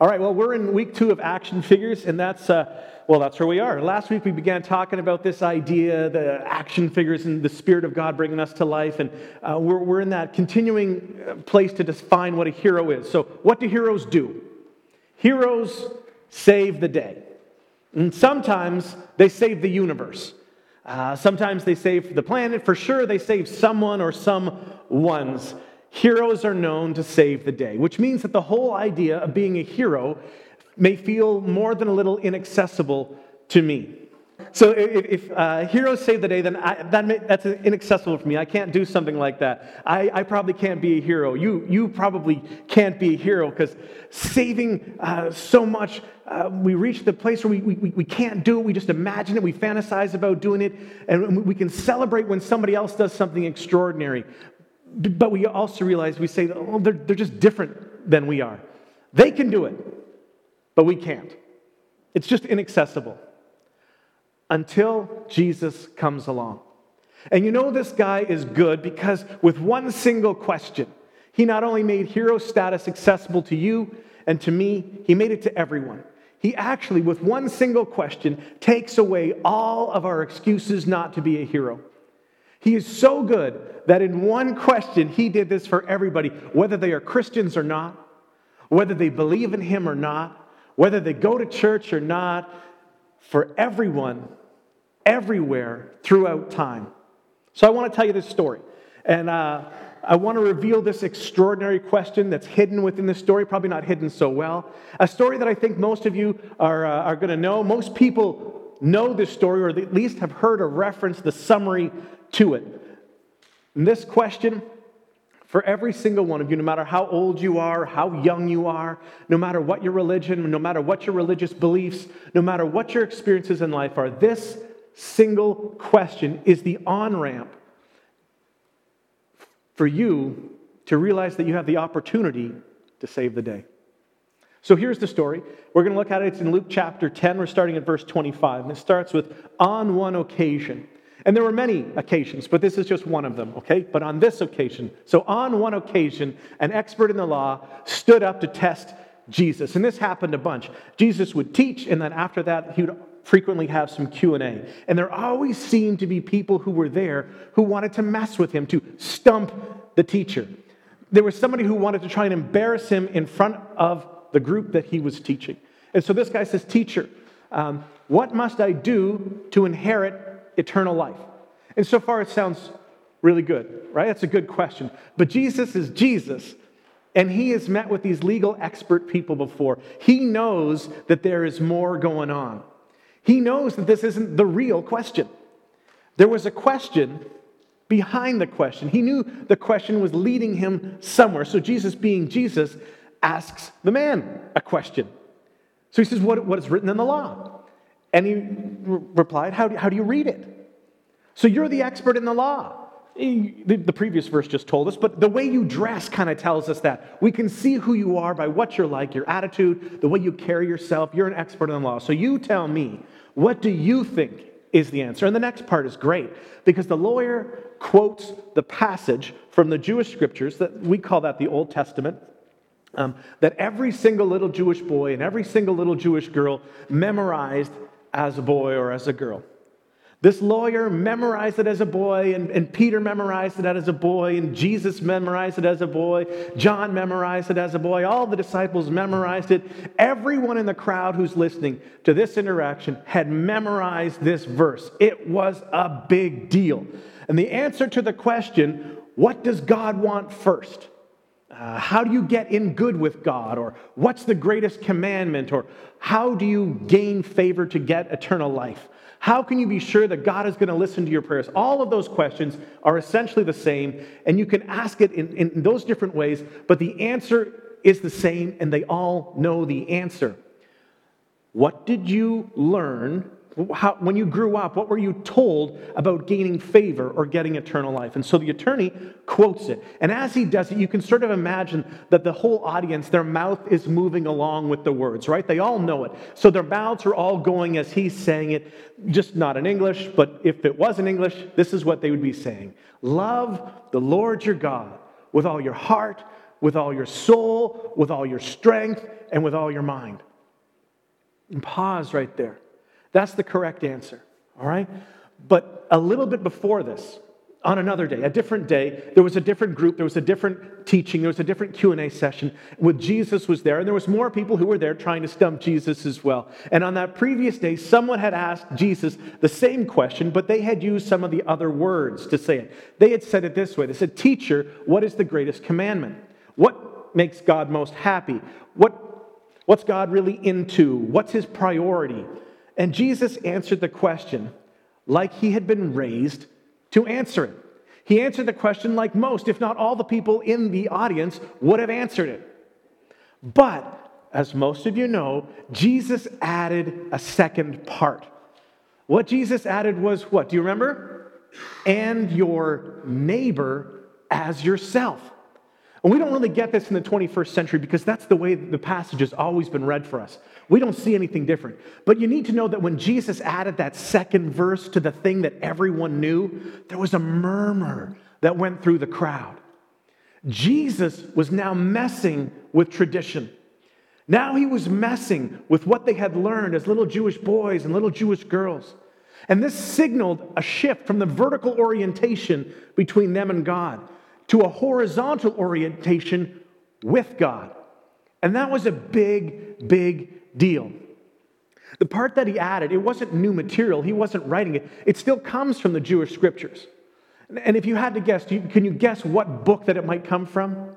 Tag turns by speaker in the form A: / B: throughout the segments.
A: All right, well, we're in week two of action figures, and that's, uh, well, that's where we are. Last week we began talking about this idea, the action figures and the Spirit of God bringing us to life, and uh, we're, we're in that continuing uh, place to define what a hero is. So, what do heroes do? Heroes save the day. And sometimes they save the universe. Uh, sometimes they save the planet. For sure, they save someone or some ones heroes are known to save the day, which means that the whole idea of being a hero may feel more than a little inaccessible to me. So if, if uh, heroes save the day, then I, that may, that's inaccessible for me. I can't do something like that. I, I probably can't be a hero. You, you probably can't be a hero because saving uh, so much, uh, we reach the place where we, we, we can't do it. We just imagine it. We fantasize about doing it. And we can celebrate when somebody else does something extraordinary. But we also realize we say, oh, they're, they're just different than we are. They can do it, but we can't. It's just inaccessible until Jesus comes along. And you know this guy is good because with one single question, he not only made hero status accessible to you and to me, he made it to everyone. He actually, with one single question, takes away all of our excuses not to be a hero. He is so good that in one question, he did this for everybody, whether they are Christians or not, whether they believe in him or not, whether they go to church or not, for everyone, everywhere, throughout time. So I want to tell you this story. And uh, I want to reveal this extraordinary question that's hidden within the story, probably not hidden so well. A story that I think most of you are, uh, are going to know. Most people know this story, or at least have heard a reference, the summary to it. And this question, for every single one of you, no matter how old you are, how young you are, no matter what your religion, no matter what your religious beliefs, no matter what your experiences in life are, this single question is the on ramp for you to realize that you have the opportunity to save the day. So here's the story. We're going to look at it. It's in Luke chapter 10. We're starting at verse 25. And it starts with on one occasion. And there were many occasions, but this is just one of them, okay? But on this occasion, so on one occasion, an expert in the law stood up to test Jesus. And this happened a bunch. Jesus would teach, and then after that, he would frequently have some q&a and there always seemed to be people who were there who wanted to mess with him to stump the teacher there was somebody who wanted to try and embarrass him in front of the group that he was teaching and so this guy says teacher um, what must i do to inherit eternal life? And so far, it sounds really good, right? That's a good question. But Jesus is Jesus, and he has met with these legal expert people before. He knows that there is more going on. He knows that this isn't the real question. There was a question behind the question. He knew the question was leading him somewhere. So, Jesus, being Jesus, asks the man a question. So he says, What, what is written in the law? And he re- replied, how do, how do you read it? So you're the expert in the law. The, previous verse just told us, but the way you dress kind of tells us that. We can see who you are by what you're like, your attitude, the way you carry yourself. You're an expert in the law. So you tell me, what do you think is the answer? And the next part is great because the lawyer quotes the passage from the Jewish scriptures that we call that the Old Testament. Um, that every single little Jewish boy and every single little Jewish girl memorized as a boy or as a girl. This lawyer memorized it as a boy, and, and Peter memorized it as a boy, and Jesus memorized it as a boy, John memorized it as a boy, all the disciples memorized it. Everyone in the crowd who's listening to this interaction had memorized this verse. It was a big deal. And the answer to the question, what does God want first? Uh, how do you get in good with God? Or what's the greatest commandment? Or how do you gain favor to get eternal life? How can you be sure that God is going to listen to your prayers? All of those questions are essentially the same, and you can ask it in, in those different ways, but the answer is the same, and they all know the answer. What did you learn how, when you grew up, what were you told about gaining favor or getting eternal life? And so the attorney quotes it. And as he does it, you can sort of imagine that the whole audience, their mouth is moving along with the words, right? They all know it. So their mouths are all going as he's saying it, just not in English, but if it was in English, this is what they would be saying Love the Lord your God with all your heart, with all your soul, with all your strength, and with all your mind. And pause right there. That's the correct answer, all right? But a little bit before this, on another day, a different day, there was a different group, there was a different teaching, there was a different Q&A session with Jesus was there, and there was more people who were there trying to stump Jesus as well. And on that previous day, someone had asked Jesus the same question, but they had used some of the other words to say it. They had said it this way. They said, "Teacher, what is the greatest commandment? What makes God most happy? What what's God really into? What's his priority?" And Jesus answered the question like he had been raised to answer it. He answered the question like most, if not all the people in the audience would have answered it. But, as most of you know, Jesus added a second part. What Jesus added was what? Do you remember? And your neighbor as yourself. And we don't really get this in the 21st century because that's the way the passage has always been read for us. We don't see anything different. But you need to know that when Jesus added that second verse to the thing that everyone knew, there was a murmur that went through the crowd. Jesus was now messing with tradition. Now he was messing with what they had learned as little Jewish boys and little Jewish girls. And this signaled a shift from the vertical orientation between them and God to a horizontal orientation with God. And that was a big, big deal. The part that he added, it wasn't new material, he wasn't writing it. It still comes from the Jewish scriptures. And if you had to guess, can you guess what book that it might come from?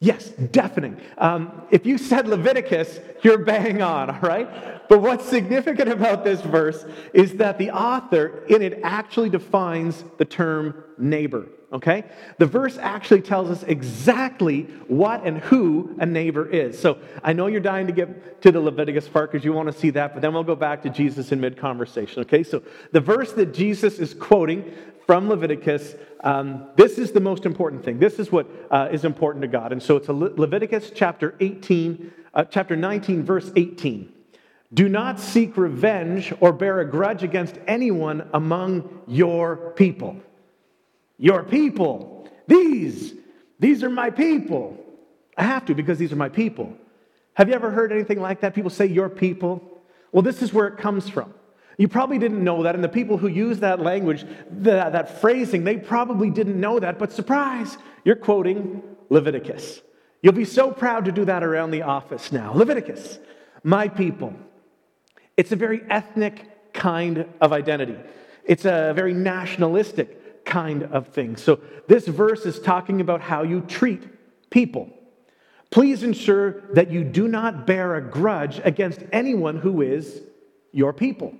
A: Yes, deafening. Um, if you said Leviticus, you're bang on, all right? But what's significant about this verse is that the author in it actually defines the term neighbor, okay? The verse actually tells us exactly what and who a neighbor is. So I know you're dying to get to the Leviticus part because you want to see that, but then we'll go back to Jesus in mid conversation, okay? So the verse that Jesus is quoting from Leviticus. Um, this is the most important thing. This is what uh, is important to God. And so it's Le- Leviticus chapter 18, uh, chapter 19, verse 18. Do not seek revenge or bear a grudge against anyone among your people. Your people. These, these are my people. I have to because these are my people. Have you ever heard anything like that? People say your people. Well, this is where it comes from. You probably didn't know that, and the people who use that language, that, that phrasing, they probably didn't know that, but surprise, you're quoting Leviticus. You'll be so proud to do that around the office now. Leviticus, my people. It's a very ethnic kind of identity, it's a very nationalistic kind of thing. So, this verse is talking about how you treat people. Please ensure that you do not bear a grudge against anyone who is your people.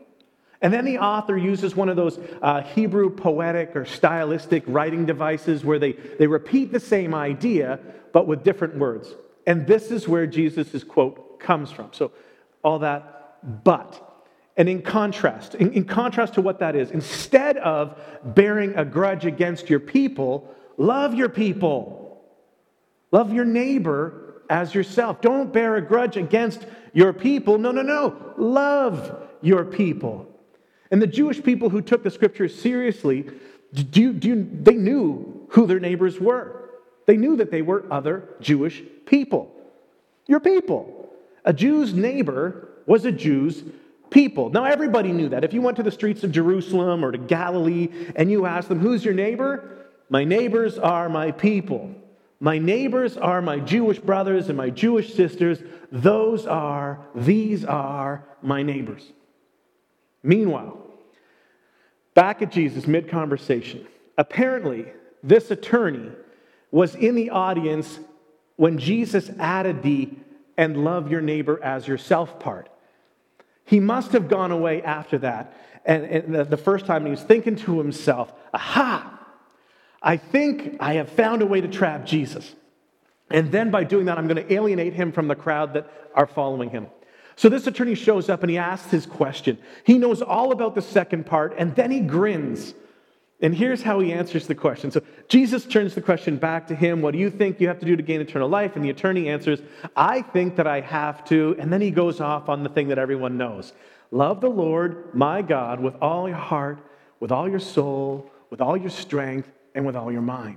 A: And then the author uses one of those uh, Hebrew poetic or stylistic writing devices where they, they repeat the same idea, but with different words. And this is where Jesus' quote comes from. So, all that, but. And in contrast, in, in contrast to what that is, instead of bearing a grudge against your people, love your people. Love your neighbor as yourself. Don't bear a grudge against your people. No, no, no. Love your people. And the Jewish people who took the scriptures seriously, do you, do you, they knew who their neighbors were. They knew that they were other Jewish people. Your people. A Jew's neighbor was a Jew's people. Now, everybody knew that. If you went to the streets of Jerusalem or to Galilee and you asked them, Who's your neighbor? My neighbors are my people. My neighbors are my Jewish brothers and my Jewish sisters. Those are, these are my neighbors. Meanwhile, Back at Jesus mid conversation. Apparently, this attorney was in the audience when Jesus added the and love your neighbor as yourself part. He must have gone away after that. And, and the first time he was thinking to himself, aha, I think I have found a way to trap Jesus. And then by doing that, I'm going to alienate him from the crowd that are following him. So this attorney shows up and he asks his question. He knows all about the second part, and then he grins. And here's how he answers the question. So Jesus turns the question back to him What do you think you have to do to gain eternal life? And the attorney answers, I think that I have to. And then he goes off on the thing that everyone knows Love the Lord, my God, with all your heart, with all your soul, with all your strength, and with all your mind.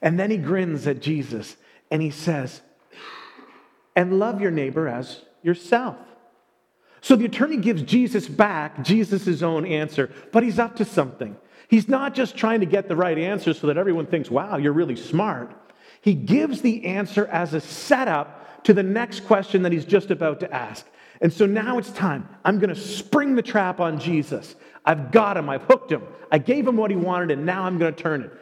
A: And then he grins at Jesus and he says, and love your neighbor as yourself. So the attorney gives Jesus back Jesus' own answer, but he's up to something. He's not just trying to get the right answer so that everyone thinks, wow, you're really smart. He gives the answer as a setup to the next question that he's just about to ask. And so now it's time. I'm going to spring the trap on Jesus. I've got him. I've hooked him. I gave him what he wanted, and now I'm going to turn it.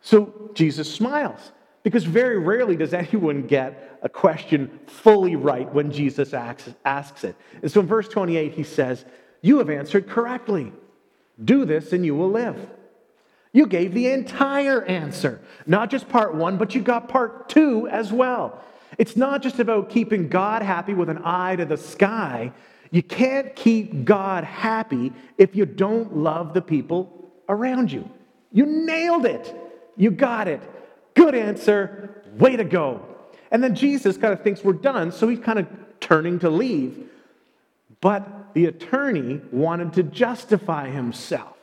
A: So Jesus smiles because very rarely does anyone get a question fully right when Jesus asks it. And so in verse 28, he says, You have answered correctly. Do this and you will live. You gave the entire answer, not just part one, but you got part two as well. It's not just about keeping God happy with an eye to the sky. You can't keep God happy if you don't love the people around you. You nailed it. You got it. Good answer. Way to go. And then Jesus kind of thinks we're done, so he's kind of turning to leave. But the attorney wanted to justify himself.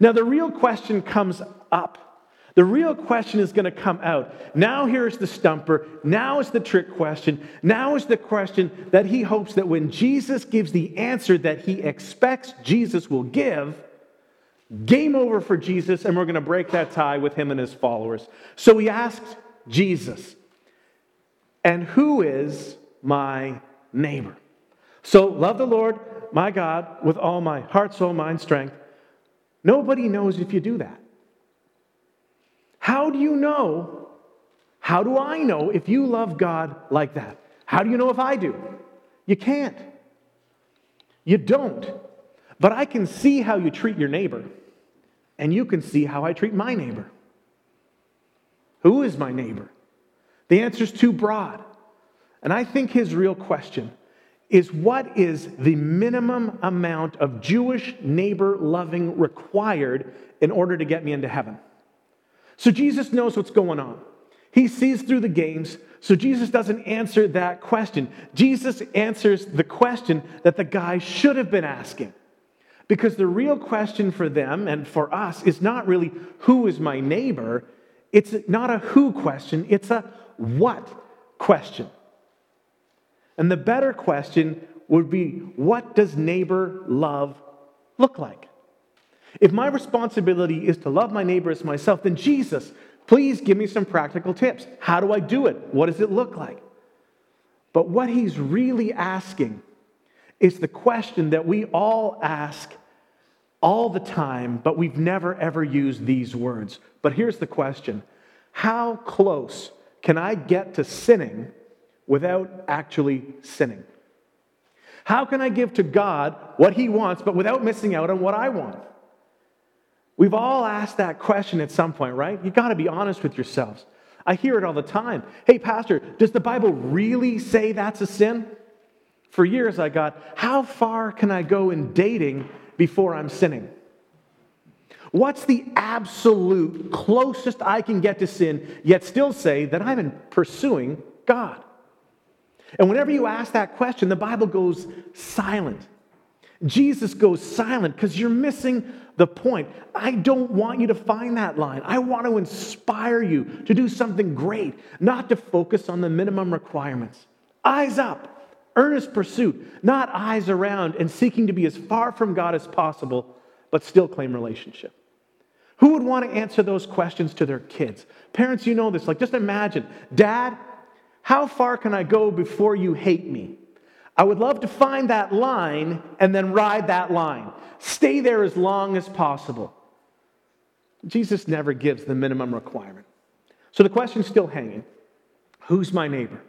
A: Now, the real question comes up. The real question is going to come out. Now, here's the stumper. Now is the trick question. Now is the question that he hopes that when Jesus gives the answer that he expects Jesus will give, game over for Jesus, and we're going to break that tie with him and his followers. So he asks Jesus, And who is my neighbor? So love the Lord, my God, with all my heart, soul, mind, strength. Nobody knows if you do that. How do you know? How do I know if you love God like that? How do you know if I do? You can't. You don't. But I can see how you treat your neighbor, and you can see how I treat my neighbor. Who is my neighbor? The answer is too broad. And I think his real question is what is the minimum amount of Jewish neighbor loving required in order to get me into heaven? So Jesus knows what's going on. He sees through the games, so Jesus doesn't answer that question. Jesus answers the question that the guy should have been asking. Because the real question for them and for us is not really who is my neighbor, it's not a who question, it's a what question. And the better question would be what does neighbor love look like? If my responsibility is to love my neighbor as myself, then Jesus, please give me some practical tips. How do I do it? What does it look like? But what he's really asking is the question that we all ask all the time, but we've never ever used these words. But here's the question How close can I get to sinning without actually sinning? How can I give to God what he wants, but without missing out on what I want? We've all asked that question at some point, right? You got to be honest with yourselves. I hear it all the time. Hey, Pastor, does the Bible really say that's a sin? For years, I got, how far can I go in dating before I'm sinning? What's the absolute closest I can get to sin, yet still say that I'm pursuing God? And whenever you ask that question, the Bible goes silent. Jesus goes silent because you're missing the point. I don't want you to find that line. I want to inspire you to do something great, not to focus on the minimum requirements. Eyes up, earnest pursuit, not eyes around and seeking to be as far from God as possible, but still claim relationship. Who would want to answer those questions to their kids? Parents, you know this. Like, just imagine, Dad, how far can I go before you hate me? I would love to find that line and then ride that line. Stay there as long as possible. Jesus never gives the minimum requirement. So the question's still hanging Who's my neighbor?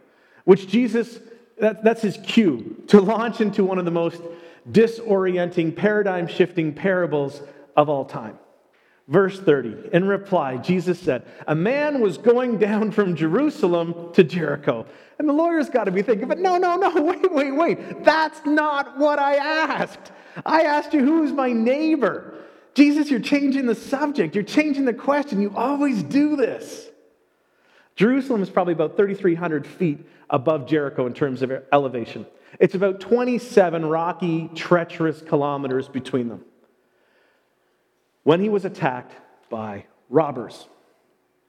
A: Which Jesus, that, that's his cue to launch into one of the most disorienting, paradigm shifting parables of all time. Verse 30, in reply, Jesus said, A man was going down from Jerusalem to Jericho. And the lawyer's got to be thinking, but no, no, no, wait, wait, wait. That's not what I asked. I asked you, who's my neighbor? Jesus, you're changing the subject. You're changing the question. You always do this. Jerusalem is probably about 3,300 feet above Jericho in terms of elevation. It's about 27 rocky, treacherous kilometers between them. When he was attacked by robbers,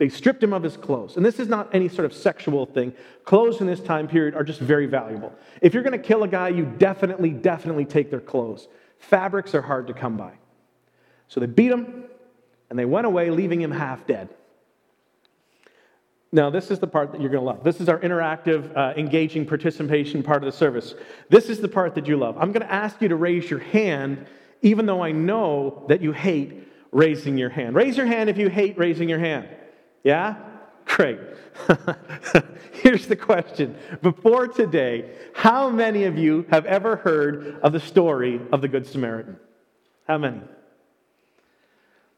A: They stripped him of his clothes. And this is not any sort of sexual thing. Clothes in this time period are just very valuable. If you're going to kill a guy, you definitely, definitely take their clothes. Fabrics are hard to come by. So they beat him and they went away, leaving him half dead. Now, this is the part that you're going to love. This is our interactive, uh, engaging participation part of the service. This is the part that you love. I'm going to ask you to raise your hand, even though I know that you hate raising your hand. Raise your hand if you hate raising your hand. Yeah? Great. Here's the question. Before today, how many of you have ever heard of the story of the Good Samaritan? How many?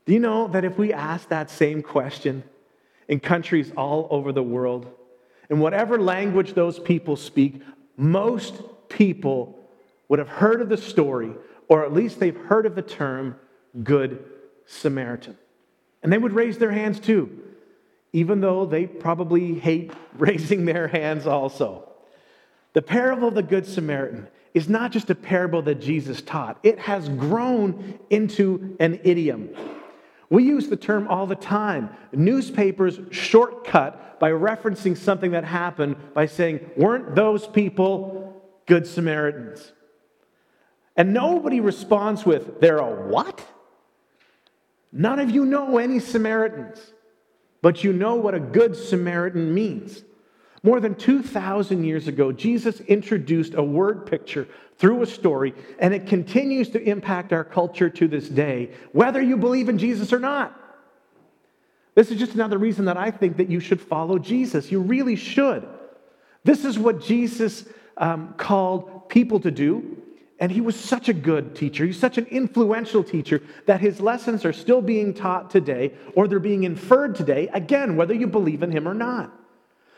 A: Do you know that if we ask that same question in countries all over the world, in whatever language those people speak, most people would have heard of the story, or at least they've heard of the term Good Samaritan. And they would raise their hands too even though they probably hate raising their hands also. The parable of the Good Samaritan is not just a parable that Jesus taught, it has grown into an idiom. We use the term all the time. Newspapers shortcut by referencing something that happened by saying, Weren't those people good Samaritans? And nobody responds with, They're a what? None of you know any Samaritans but you know what a good Samaritan means. More than 2,000 years ago, Jesus introduced a word picture through a story, and it continues to impact our culture to this day, whether you believe in Jesus or not. This is just another reason that I think that you should follow Jesus. You really should. This is what Jesus um, called people to do. And he was such a good teacher. He's such an influential teacher that his lessons are still being taught today or they're being inferred today, again, whether you believe in him or not.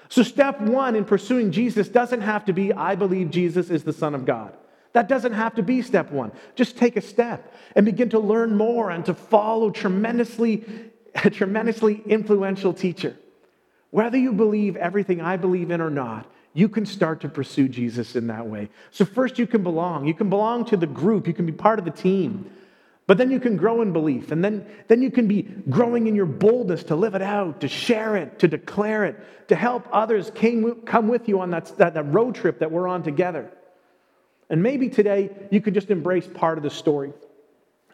A: So, step one in pursuing Jesus doesn't have to be, I believe Jesus is the Son of God. That doesn't have to be step one. Just take a step and begin to learn more and to follow tremendously, a tremendously influential teacher. Whether you believe everything I believe in or not, you can start to pursue Jesus in that way. So, first, you can belong. You can belong to the group, you can be part of the team. But then you can grow in belief, and then, then you can be growing in your boldness to live it out, to share it, to declare it, to help others came, come with you on that, that, that road trip that we're on together. And maybe today you can just embrace part of the story.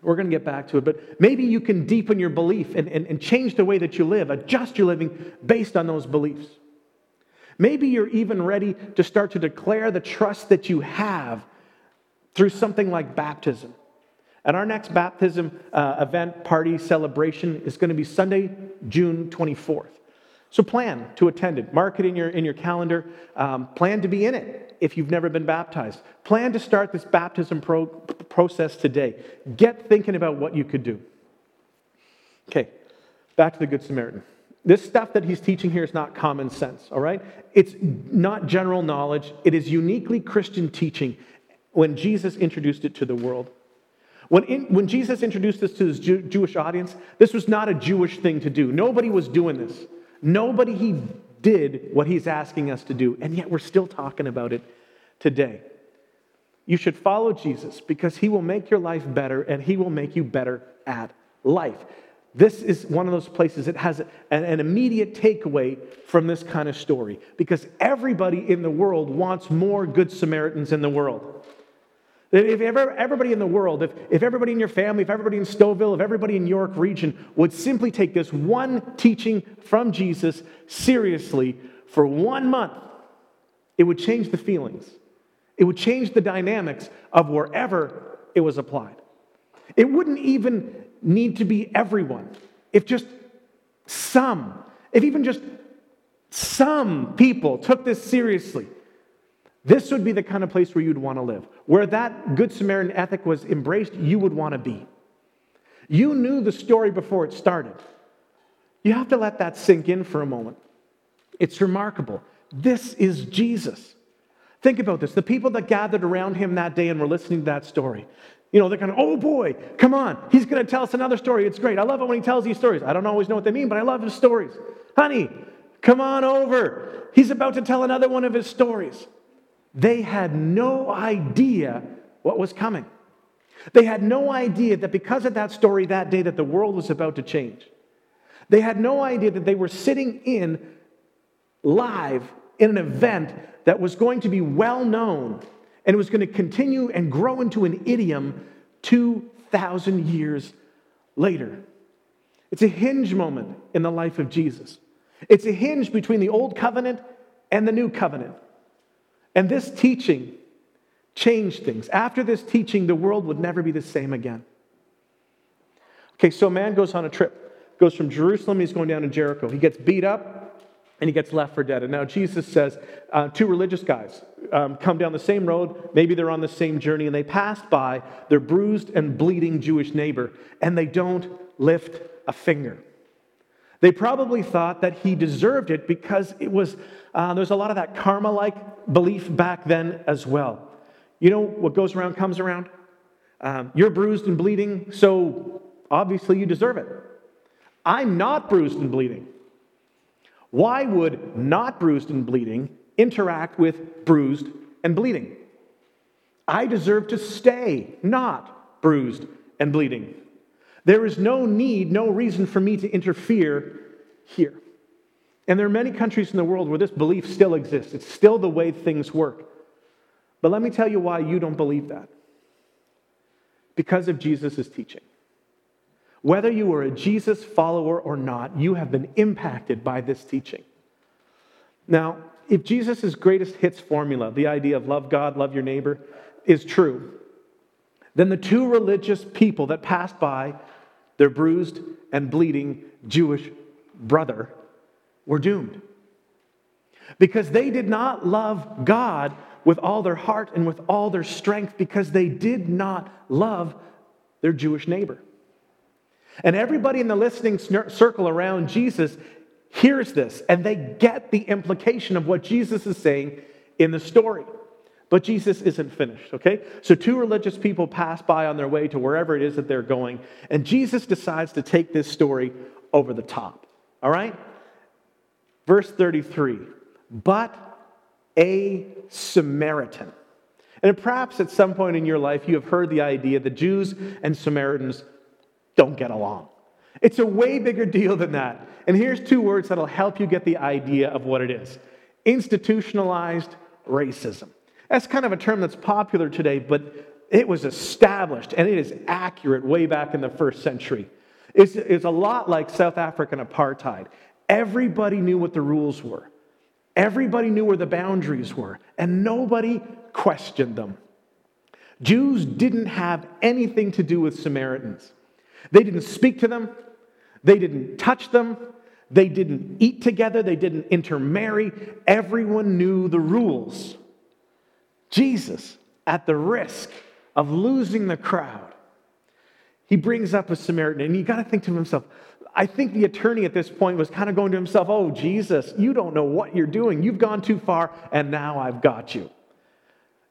A: We're going to get back to it, but maybe you can deepen your belief and, and, and change the way that you live, adjust your living based on those beliefs. Maybe you're even ready to start to declare the trust that you have through something like baptism. And our next baptism uh, event, party, celebration is going to be Sunday, June 24th. So plan to attend it. Mark it in your, in your calendar. Um, plan to be in it if you've never been baptized. Plan to start this baptism pro- process today. Get thinking about what you could do. Okay, back to the Good Samaritan. This stuff that he's teaching here is not common sense, all right? It's not general knowledge. It is uniquely Christian teaching when Jesus introduced it to the world. When, in, when Jesus introduced this to his Jew, Jewish audience, this was not a Jewish thing to do. Nobody was doing this. Nobody he did what he's asking us to do, and yet we're still talking about it today. You should follow Jesus because he will make your life better and he will make you better at life. This is one of those places that has an, immediate takeaway from this kind of story because everybody in the world wants more Good Samaritans in the world. If ever, everybody in the world, if, if everybody in your family, if everybody in Stouffville, if everybody in York region would simply take this one teaching from Jesus seriously for one month, it would change the feelings. It would change the dynamics of wherever it was applied. It wouldn't even need to be everyone. If just some, if even just some people took this seriously, this would be the kind of place where you'd want to live. Where that Good Samaritan ethic was embraced, you would want to be. You knew the story before it started. You have to let that sink in for a moment. It's remarkable. This is Jesus. Think about this. The people that gathered around him that day and were listening to that story, you know, they're kind of, oh boy, come on. He's going to tell us another story. It's great. I love it when he tells these stories. I don't always know what they mean, but I love his stories. Honey, come on over. He's about to tell another one of his stories. They had no idea what was coming. They had no idea that because of that story that day that the world was about to change. They had no idea that they were sitting in live in an event that was going to be well known and it was going to continue and grow into an idiom 2,000 years later. It's a hinge moment in the life of Jesus. It's a hinge between the old covenant and the new covenant. And this teaching changed things. After this teaching, the world would never be the same again. Okay, so a man goes on a trip, goes from Jerusalem, he's going down to Jericho. He gets beat up and he gets left for dead. And now Jesus says, uh, two religious guys um, come down the same road, maybe they're on the same journey, and they passed by their bruised and bleeding Jewish neighbor, and they don't lift a finger. They probably thought that he deserved it because it was, uh, there's a lot of that karma like belief back then as well. You know, what goes around comes around. Um, you're bruised and bleeding, so obviously you deserve it. I'm not bruised and bleeding. Why would not bruised and bleeding interact with bruised and bleeding? I deserve to stay not bruised and bleeding. There is no need, no reason for me to interfere here. And there are many countries in the world where this belief still exists. It's still the way things work. But let me tell you why you don't believe that. Because of Jesus' teaching. Whether you are a Jesus follower or not, you have been impacted by this teaching. Now, if Jesus' greatest hits formula, the idea of love God, love your neighbor, is true, then the two religious people that passed by their bruised and bleeding Jewish brother were doomed. Because they did not love God with all their heart and with all their strength because they did not love their Jewish neighbor. And everybody in the listening circle around Jesus hears this and they get the implication of what Jesus is saying in the story. But Jesus isn't finished, okay? So, two religious people pass by on their way to wherever it is that they're going, and Jesus decides to take this story over the top, all right? Verse 33 But a Samaritan. And perhaps at some point in your life, you have heard the idea that Jews and Samaritans don't get along. It's a way bigger deal than that. And here's two words that'll help you get the idea of what it is institutionalized racism. That's kind of a term that's popular today, but it was established and it is accurate way back in the first century. It's, it's a lot like South African apartheid. Everybody knew what the rules were. Everybody knew where the boundaries were, and nobody questioned them. Jews didn't have anything to do with Samaritans. They didn't speak to them, they didn't touch them, they didn't eat together, they didn't intermarry. Everyone knew the rules. Jesus, at the risk of losing the crowd, he brings up a Samaritan, and you got to think to himself, I think the attorney at this point was kind of going to himself, Oh, Jesus, you don't know what you're doing. You've gone too far, and now I've got you.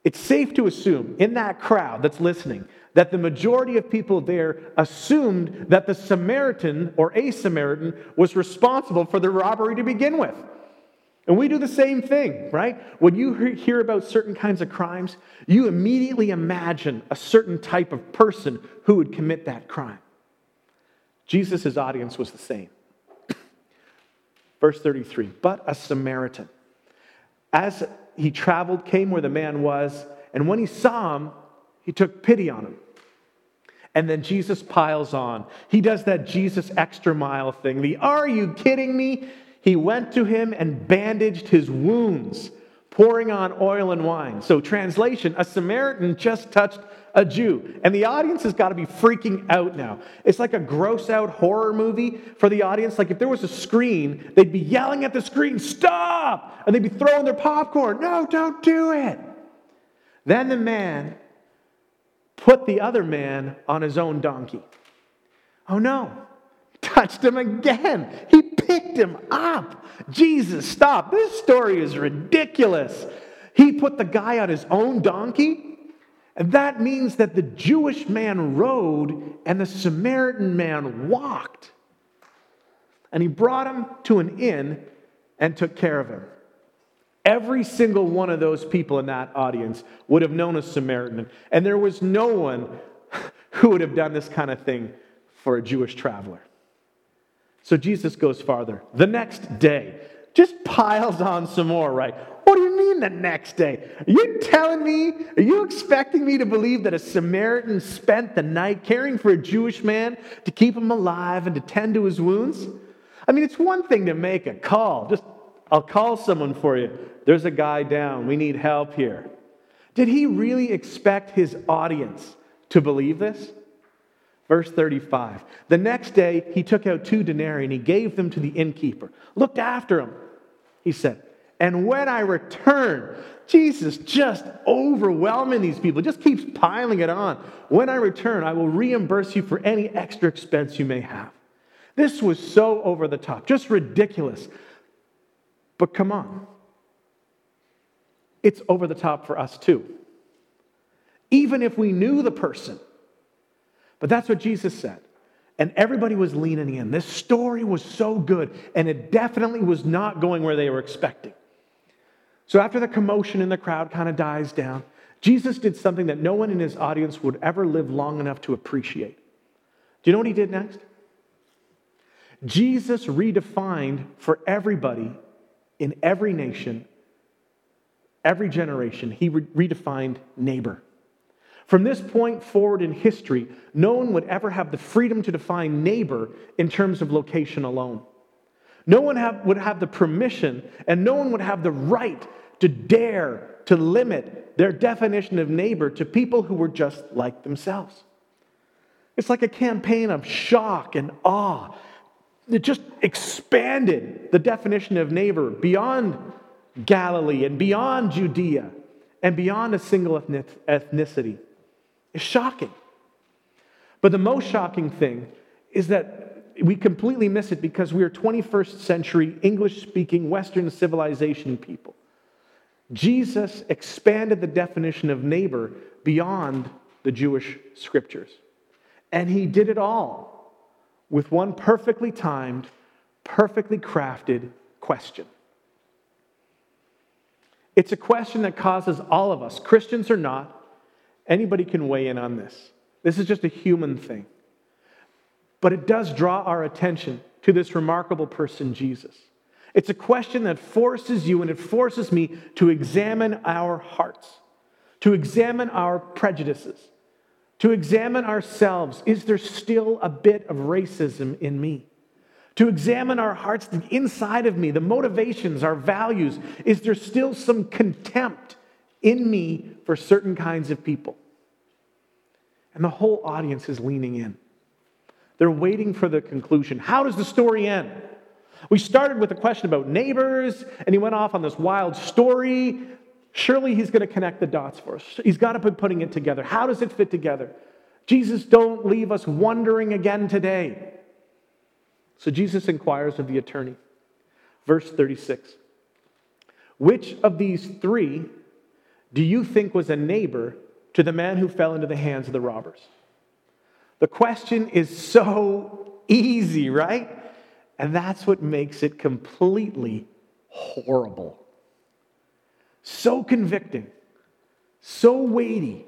A: It's safe to assume in that crowd that's listening that the majority of people there assumed that the Samaritan or a Samaritan was responsible for the robbery to begin with. And we do the same thing, right? When you hear about certain kinds of crimes, you immediately imagine a certain type of person who would commit that crime. Jesus' audience was the same. Verse 33 But a Samaritan, as he traveled, came where the man was, and when he saw him, he took pity on him. And then Jesus piles on. He does that Jesus extra mile thing. The are you kidding me? He went to him and bandaged his wounds, pouring on oil and wine. So, translation a Samaritan just touched a Jew. And the audience has got to be freaking out now. It's like a gross out horror movie for the audience. Like if there was a screen, they'd be yelling at the screen, stop! And they'd be throwing their popcorn, no, don't do it. Then the man put the other man on his own donkey. Oh no, touched him again. He picked him up. Jesus, stop. This story is ridiculous. He put the guy on his own donkey and that means that the Jewish man rode and the Samaritan man walked. And he brought him to an inn and took care of him. Every single one of those people in that audience would have known a Samaritan. And there was no one who would have done this kind of thing for a Jewish traveler. So Jesus goes farther. The next day, just piles on some more, right? What do you mean the next day? Are you telling me, are you expecting me to believe that a Samaritan spent the night caring for a Jewish man to keep him alive and to tend to his wounds? I mean, it's one thing to make a call. Just, I'll call someone for you. There's a guy down. We need help here. Did he really expect his audience to believe this? Verse 35. The next day, he took out two denarii and he gave them to the innkeeper. Looked after him, he said. And when I return, Jesus just overwhelming these people, just keeps piling it on. When I return, I will reimburse you for any extra expense you may have. This was so over the top, just ridiculous. But come on, it's over the top for us too. Even if we knew the person. But that's what Jesus said. And everybody was leaning in. This story was so good, and it definitely was not going where they were expecting. So after the commotion in the crowd kind of dies down, Jesus did something that no one in his audience would ever live long enough to appreciate. Do you know what he did next? Jesus redefined for everybody in every nation every generation, he re- redefined neighbor. From this point forward in history, no one would ever have the freedom to define neighbor in terms of location alone. No one have, would have the permission, and no one would have the right to dare to limit their definition of neighbor to people who were just like themselves. It's like a campaign of shock and awe. It just expanded the definition of neighbor beyond Galilee and beyond Judea and beyond a single ethnicity. It's shocking. But the most shocking thing is that we completely miss it because we are 21st century English speaking Western civilization people. Jesus expanded the definition of neighbor beyond the Jewish scriptures. And he did it all with one perfectly timed, perfectly crafted question. It's a question that causes all of us, Christians or not, anybody can weigh in on this. This is just a human thing. But it does draw our attention to this remarkable person, Jesus. It's a question that forces you and it forces me to examine our hearts, to examine our prejudices, to examine ourselves. Is there still a bit of racism in me? to examine our hearts, the inside of me, the motivations, our values. Is there still some contempt in me for certain kinds of people? And the whole audience is leaning in. They're waiting for the conclusion. How does the story end? We started with a question about neighbors, and he went off on this wild story. Surely he's going to connect the dots for us. He's got to be putting it together. How does it fit together? Jesus, don't leave us wondering again today. So Jesus inquires of the attorney. Verse 36 Which of these three do you think was a neighbor to the man who fell into the hands of the robbers? The question is so easy, right? And that's what makes it completely horrible. So convicting, so weighty,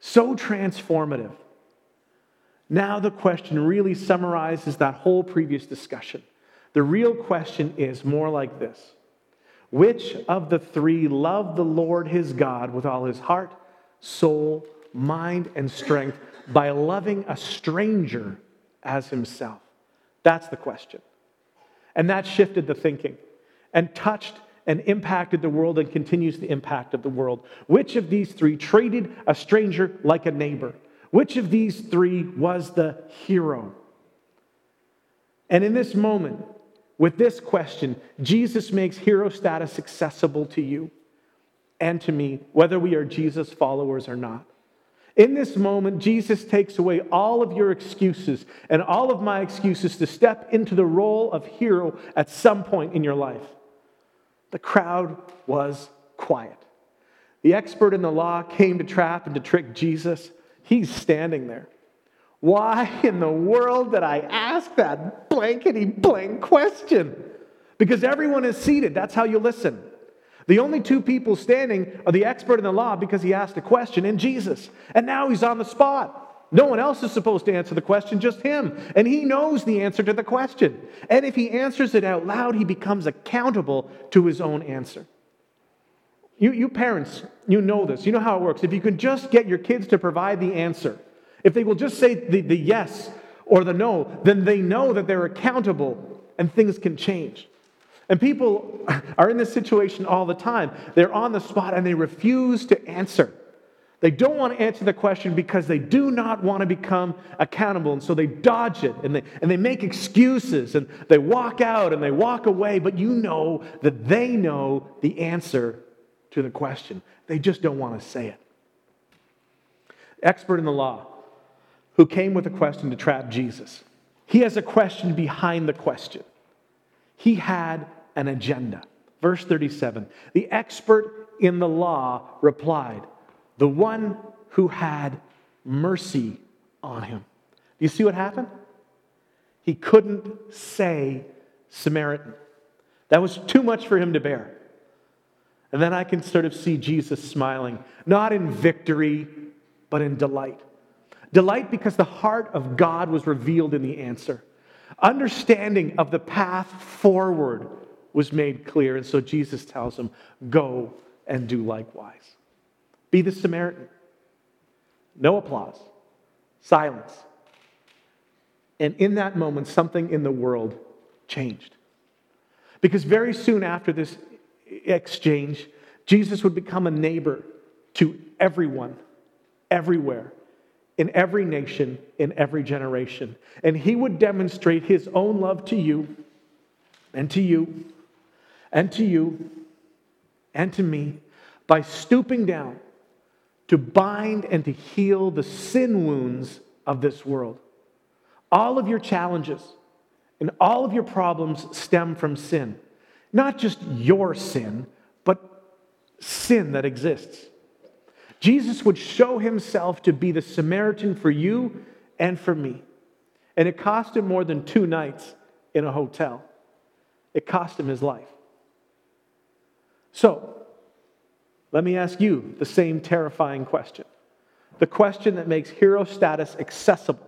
A: so transformative. Now, the question really summarizes that whole previous discussion. The real question is more like this Which of the three loved the Lord his God with all his heart, soul, mind, and strength by loving a stranger as himself? That's the question. And that shifted the thinking and touched and impacted the world and continues to impact of the world. Which of these three treated a stranger like a neighbor? Which of these three was the hero? And in this moment, with this question, Jesus makes hero status accessible to you and to me, whether we are Jesus followers or not. In this moment, Jesus takes away all of your excuses and all of my excuses to step into the role of hero at some point in your life. The crowd was quiet. The expert in the law came to trap and to trick Jesus. He's standing there. Why in the world did I ask that blankety blank question? Because everyone is seated. That's how you listen. The only two people standing are the expert in the law because he asked a question and Jesus. And now he's on the spot. No one else is supposed to answer the question, just him. And he knows the answer to the question. And if he answers it out loud, he becomes accountable to his own answer. You, you parents, you know this. You know how it works. If you can just get your kids to provide the answer, if they will just say the, the yes or the no, then they know that they're accountable and things can change. And people are in this situation all the time. They're on the spot and they refuse to answer. They don't want to answer the question because they do not want to become accountable. And so they dodge it and they, and they make excuses and they walk out and they walk away. But you know that they know the answer to the question. They just don't want to say it. Expert in the law who came with a question to trap Jesus. He has a question behind the question. He had an agenda. Verse 37 The expert in the law replied, The one who had mercy on him. Do you see what happened? He couldn't say Samaritan. That was too much for him to bear. And then I can sort of see Jesus smiling, not in victory, but in delight. Delight because the heart of God was revealed in the answer. Understanding of the path forward was made clear. And so Jesus tells him, Go and do likewise. Be the Samaritan. No applause, silence. And in that moment, something in the world changed. Because very soon after this exchange, Jesus would become a neighbor to everyone, everywhere, in every nation, in every generation. And he would demonstrate his own love to you and to you and to you and to me by stooping down to bind and to heal the sin wounds of this world. All of your challenges and all of your problems stem from sin. Not just your sin, but sin that exists. Jesus would show himself to be the Samaritan for you and for me. And it cost him more than two nights in a hotel, it cost him his life. So, let me ask you the same terrifying question. The question that makes hero status accessible.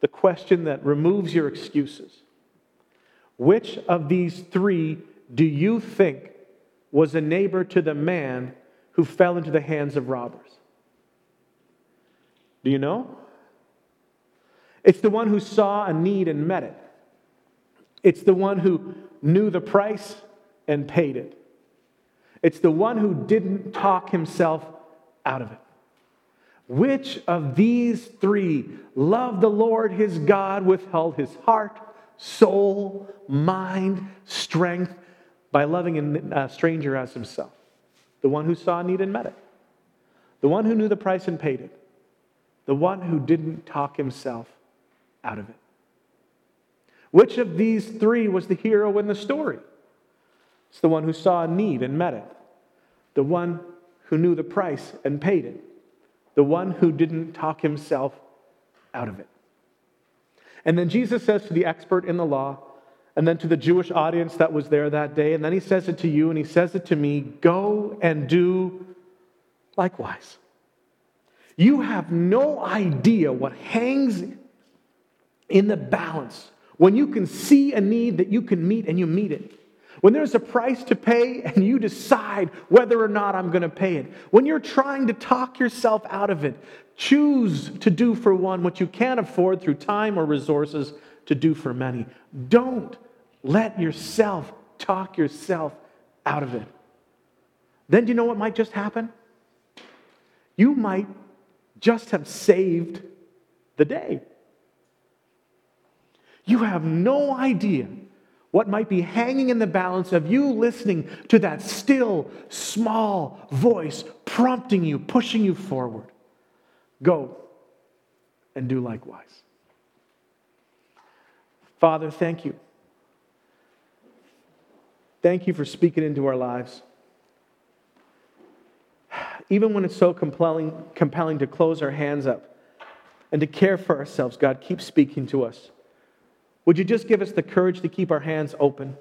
A: The question that removes your excuses. Which of these three do you think was a neighbor to the man who fell into the hands of robbers? Do you know? It's the one who saw a need and met it. It's the one who knew the price and paid it. It's the one who didn't talk himself out of it. Which of these three loved the Lord his God, withheld his heart, soul, mind, strength by loving a stranger as himself? The one who saw need and met it. The one who knew the price and paid it. The one who didn't talk himself out of it. Which of these three was the hero in the story? It's the one who saw a need and met it, the one who knew the price and paid it, the one who didn't talk himself out of it. And then Jesus says to the expert in the law, and then to the Jewish audience that was there that day, and then he says it to you and he says it to me go and do likewise. You have no idea what hangs in the balance when you can see a need that you can meet and you meet it. When there's a price to pay and you decide whether or not I'm going to pay it. When you're trying to talk yourself out of it, choose to do for one what you can't afford through time or resources to do for many. Don't let yourself talk yourself out of it. Then you know what might just happen? You might just have saved the day. You have no idea what might be hanging in the balance of you listening to that still, small voice prompting you, pushing you forward. Go and do likewise. Father, thank you. Thank you for speaking into our lives. Even when it's so compelling, compelling to close our hands up and to care for ourselves, God, keep speaking to us. Would you just give us the courage to keep our hands open?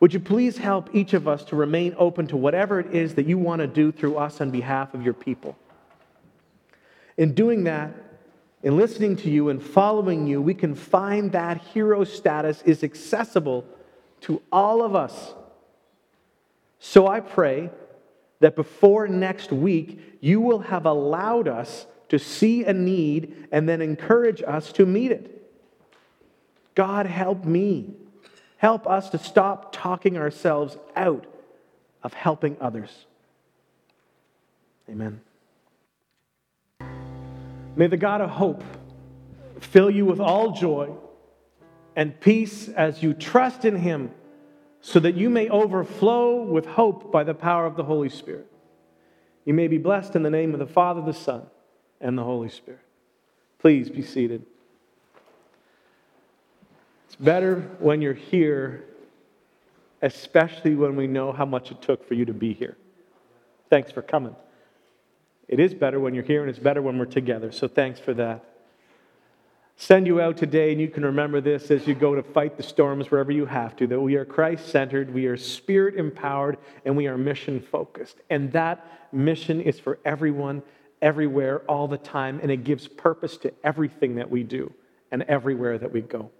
A: Would you please help each of us to remain open to whatever it is that you want to do through us on behalf of your people? In doing that, in listening to you and following you, we can find that hero status is accessible to all of us. So I pray that before next week, you will have allowed us to see a need and then encourage us to meet it. God, help me. Help us to stop talking ourselves out of helping others. Amen. May the God of hope fill you with all joy and peace as you trust in him, so that you may overflow with hope by the power of the Holy Spirit. You may be blessed in the name of the Father, the Son, and the Holy Spirit. Please be seated. It's better when you're here, especially when we know how much it took for you to be here. Thanks for coming. It is better when you're here, and it's better when we're together. So thanks for that. Send you out today, and you can remember this as you go to fight the storms wherever you have to that we are Christ centered, we are spirit empowered, and we are mission focused. And that mission is for everyone, everywhere, all the time, and it gives purpose to everything that we do and everywhere that we go.